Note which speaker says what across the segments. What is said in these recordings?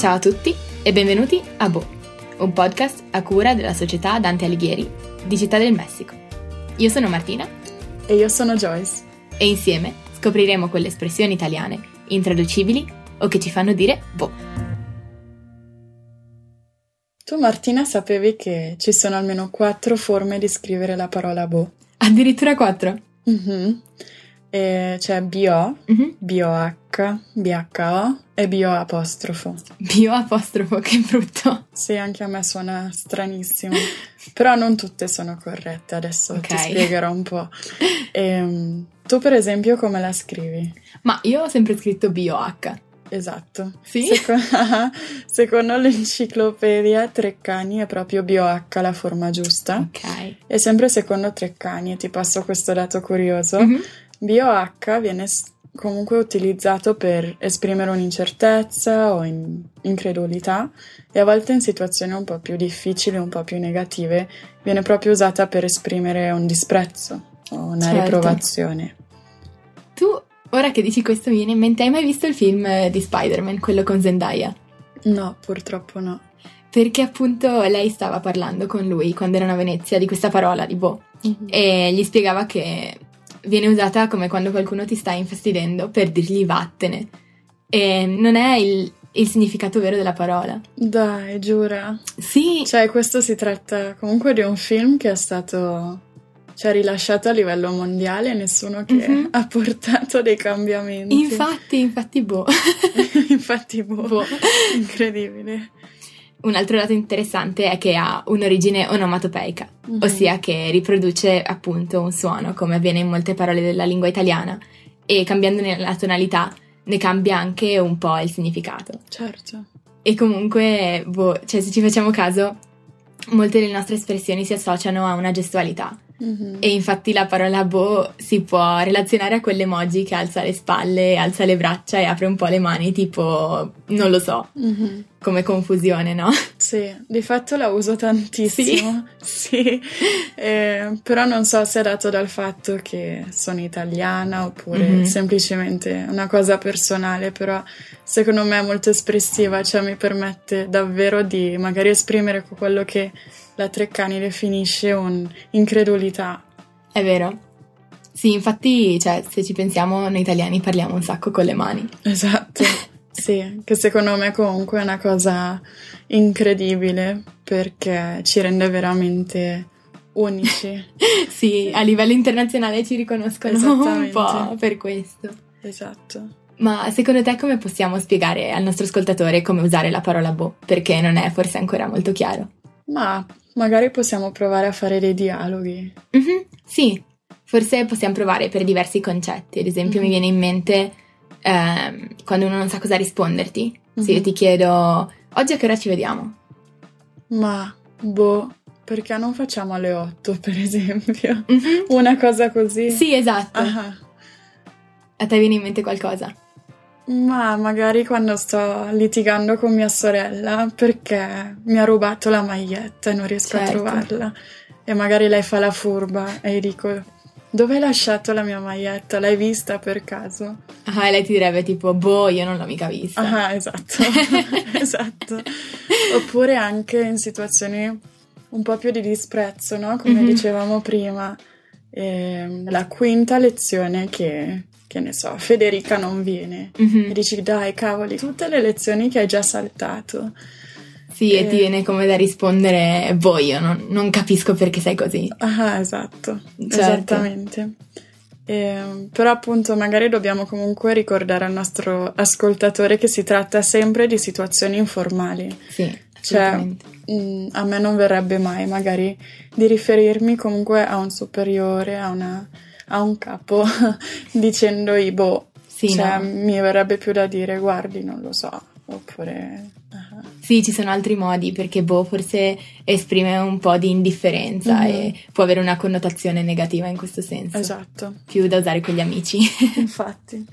Speaker 1: Ciao a tutti e benvenuti a Bo, un podcast a cura della società Dante Alighieri di Città del Messico. Io sono Martina
Speaker 2: E io sono Joyce.
Speaker 1: e insieme scopriremo quelle espressioni italiane intraducibili o che ci fanno dire Bo.
Speaker 2: Tu Martina sapevi che ci sono almeno quattro forme di scrivere la parola bo?
Speaker 1: Addirittura quattro.
Speaker 2: Mhm. C'è BO,
Speaker 1: Mhm.
Speaker 2: BOH, BHO e BO apostrofo.
Speaker 1: Bio apostrofo, che brutto.
Speaker 2: Sì, anche a me suona stranissimo. Però non tutte sono corrette, adesso ti
Speaker 1: Ok.
Speaker 2: spiegherò un po'. Ehm, tu per esempio come la scrivi?
Speaker 1: Ma io ho sempre scritto BioH.
Speaker 2: Esatto.
Speaker 1: Sì?
Speaker 2: Seco- secondo l'enciclopedia Treccani è proprio BOH la forma giusta.
Speaker 1: Ok.
Speaker 2: E sempre secondo Treccani, ti passo questo dato curioso,
Speaker 1: Mhm.
Speaker 2: BOH viene comunque utilizzato per esprimere un'incertezza o in- incredulità e a volte in situazioni un po' più difficili, un po' più negative, viene proprio usata per esprimere un disprezzo o una
Speaker 1: Certo.
Speaker 2: riprovazione.
Speaker 1: Tu, ora che dici questo, mi viene in mente, hai mai visto il film eh, di Spider-Man, quello con Zendaya?
Speaker 2: No, purtroppo no.
Speaker 1: Perché appunto lei stava parlando con lui quando erano a Venezia di questa parola di Bo e gli spiegava che viene usata come quando qualcuno ti sta infastidendo per dirgli vattene e non è il, il significato vero della parola.
Speaker 2: Dai, giura.
Speaker 1: Sì,
Speaker 2: Cioè, questo si tratta comunque di un film che è stato cioè, rilasciato a livello mondiale, nessuno che
Speaker 1: Mhm.
Speaker 2: ha portato dei cambiamenti.
Speaker 1: infatti, infatti Bo.
Speaker 2: Infatti, boh,
Speaker 1: Boh.
Speaker 2: incredibile.
Speaker 1: Un altro dato interessante è che ha un'origine onomatopeica,
Speaker 2: Mhm.
Speaker 1: ossia che riproduce appunto un suono, come avviene in molte parole della lingua italiana, e cambiandone la tonalità ne cambia anche un po' il significato.
Speaker 2: Certo.
Speaker 1: E comunque, boh, cioè se ci facciamo caso, molte delle nostre espressioni si associano a una gestualità.
Speaker 2: Mhm.
Speaker 1: E infatti la parola boh si può relazionare a quell'emoji che alza le spalle, alza le braccia e apre un po' le mani, tipo, non lo so,
Speaker 2: Mhm.
Speaker 1: Come confusione, no?
Speaker 2: Sì, di fatto la uso tantissimo. Sì, Eh, però non so se è dato dal fatto che sono italiana oppure
Speaker 1: Mhm.
Speaker 2: semplicemente una cosa personale, però secondo me è molto espressiva, cioè mi permette davvero di magari esprimere quello che la Treccani definisce un'incredulità.
Speaker 1: È vero. Sì, infatti, cioè, se ci pensiamo, noi italiani parliamo un sacco con le mani.
Speaker 2: Esatto, sì, che secondo me comunque è una cosa incredibile perché ci rende veramente unici.
Speaker 1: Sì, a livello internazionale ci riconoscono un po' per questo.
Speaker 2: Esatto.
Speaker 1: Ma secondo te come possiamo spiegare al nostro ascoltatore come usare la parola boh? Perché non è forse ancora molto chiaro.
Speaker 2: Ma magari possiamo provare a fare dei dialoghi.
Speaker 1: Mhm, sì, forse possiamo provare per diversi concetti. Ad esempio,
Speaker 2: Mhm.
Speaker 1: mi viene in mente ehm, quando uno non sa cosa risponderti. Se io
Speaker 2: Mhm.
Speaker 1: ti chiedo oggi a che ora ci vediamo?
Speaker 2: Ma, boh, perché non facciamo alle 8, per esempio?
Speaker 1: Mhm,
Speaker 2: Una cosa così?
Speaker 1: Sì, esatto.
Speaker 2: Ah,
Speaker 1: A te viene in mente qualcosa?
Speaker 2: ma magari quando sto litigando con mia sorella perché mi ha rubato la maglietta e non riesco
Speaker 1: Certo.
Speaker 2: a trovarla. E magari lei fa la furba e io dico: Dove hai lasciato la mia maglietta? L'hai vista per caso?
Speaker 1: Ah, e lei ti direbbe tipo, boh, io non l'ho mica vista.
Speaker 2: Ah, esatto, esatto. Oppure anche in situazioni un po' più di disprezzo, no? Come
Speaker 1: Mhm.
Speaker 2: dicevamo prima, ehm, la quinta lezione che, che ne so, Federica non viene.
Speaker 1: Mhm.
Speaker 2: E dici, dai, cavoli, tutte le lezioni che hai già saltato.
Speaker 1: Sì, e
Speaker 2: Eh.
Speaker 1: ti viene come da rispondere, io non, non capisco perché sei così.
Speaker 2: Ah, esatto,
Speaker 1: Certo.
Speaker 2: esattamente. Ehm, però appunto magari dobbiamo comunque ricordare al nostro ascoltatore che si tratta sempre di situazioni informali.
Speaker 1: Sì,
Speaker 2: Cioè,
Speaker 1: assolutamente.
Speaker 2: Mm, a me non verrebbe mai magari di riferirmi comunque a un superiore, a, una- a un capo, dicendogli boh,
Speaker 1: Sì,
Speaker 2: cioè,
Speaker 1: no.
Speaker 2: mi verrebbe più da dire guardi, non lo so, oppure...
Speaker 1: Sì, ci sono altri modi perché boh, forse esprime un po' di indifferenza
Speaker 2: Mhm.
Speaker 1: e può avere una connotazione negativa in questo senso.
Speaker 2: esatto,
Speaker 1: Più da usare con gli amici.
Speaker 2: infatti.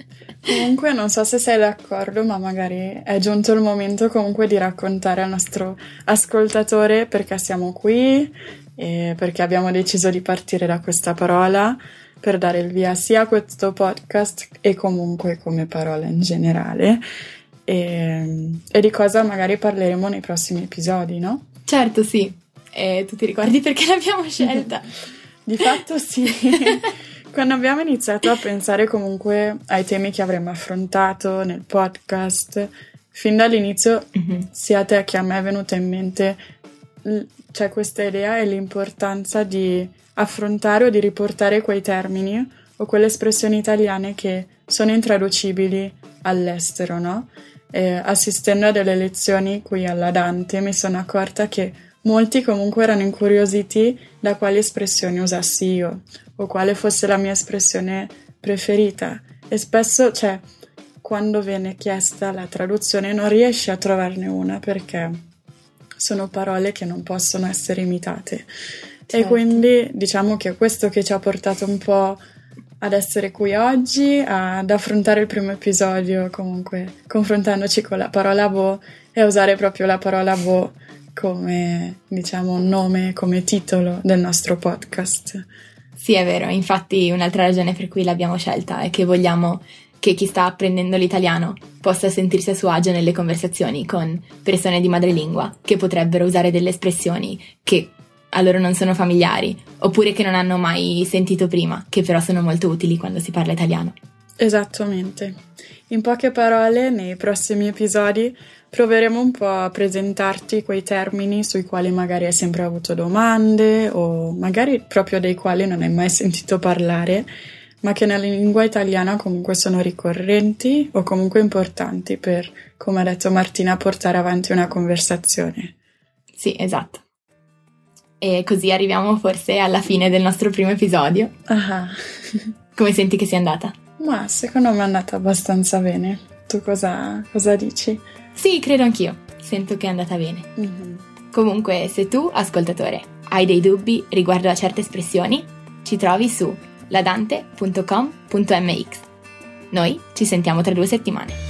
Speaker 2: Comunque non so se sei d'accordo, ma magari è giunto il momento comunque di raccontare al nostro ascoltatore perché siamo qui e perché abbiamo deciso di partire da questa parola per dare il via sia a questo podcast e comunque come parola in generale. E, e di cosa magari parleremo nei prossimi episodi, no?
Speaker 1: Certo, sì. E tu ti ricordi perché l'abbiamo scelta?
Speaker 2: di fatto sì. Quando abbiamo iniziato a pensare comunque ai temi che avremmo affrontato nel podcast, fin dall'inizio, mm-hmm. sia a te che a me è venuta in mente c'è questa idea e l'importanza di affrontare o di riportare quei termini o quelle espressioni italiane che sono intraducibili all'estero, no? E assistendo a delle lezioni qui alla Dante mi sono accorta che molti comunque erano incuriositi da quali espressioni usassi io o quale fosse la mia espressione preferita e spesso, cioè, quando viene chiesta la traduzione non riesci a trovarne una perché sono parole che non possono essere imitate. Certo. E quindi diciamo che è questo che ci ha portato un po' ad essere qui oggi, ad affrontare il primo episodio comunque confrontandoci con la parola vo e a usare proprio la parola vo come diciamo nome, come titolo del nostro podcast.
Speaker 1: Sì, è vero, infatti un'altra ragione per cui l'abbiamo scelta è che vogliamo che chi sta apprendendo l'italiano possa sentirsi a suo agio nelle conversazioni con persone di madrelingua che potrebbero usare delle espressioni che a loro non sono familiari oppure che non hanno mai sentito prima, che però sono molto utili quando si parla italiano.
Speaker 2: Esattamente. In poche parole, nei prossimi episodi proveremo un po' a presentarti quei termini sui quali magari hai sempre avuto domande o magari proprio dei quali non hai mai sentito parlare, ma che nella lingua italiana comunque sono ricorrenti o comunque importanti per, come ha detto Martina, portare avanti una conversazione.
Speaker 1: Sì, esatto. E così arriviamo forse alla fine del nostro primo episodio.
Speaker 2: Ah.
Speaker 1: Come senti che sia andata?
Speaker 2: Ma secondo me è andata abbastanza bene. Tu cosa, cosa dici?
Speaker 1: Sì, credo anch'io. Sento che è andata bene. Mm-hmm. Comunque, se tu, ascoltatore, hai dei dubbi riguardo a certe espressioni, ci trovi su ladante.com.mx. Noi ci sentiamo tra due settimane.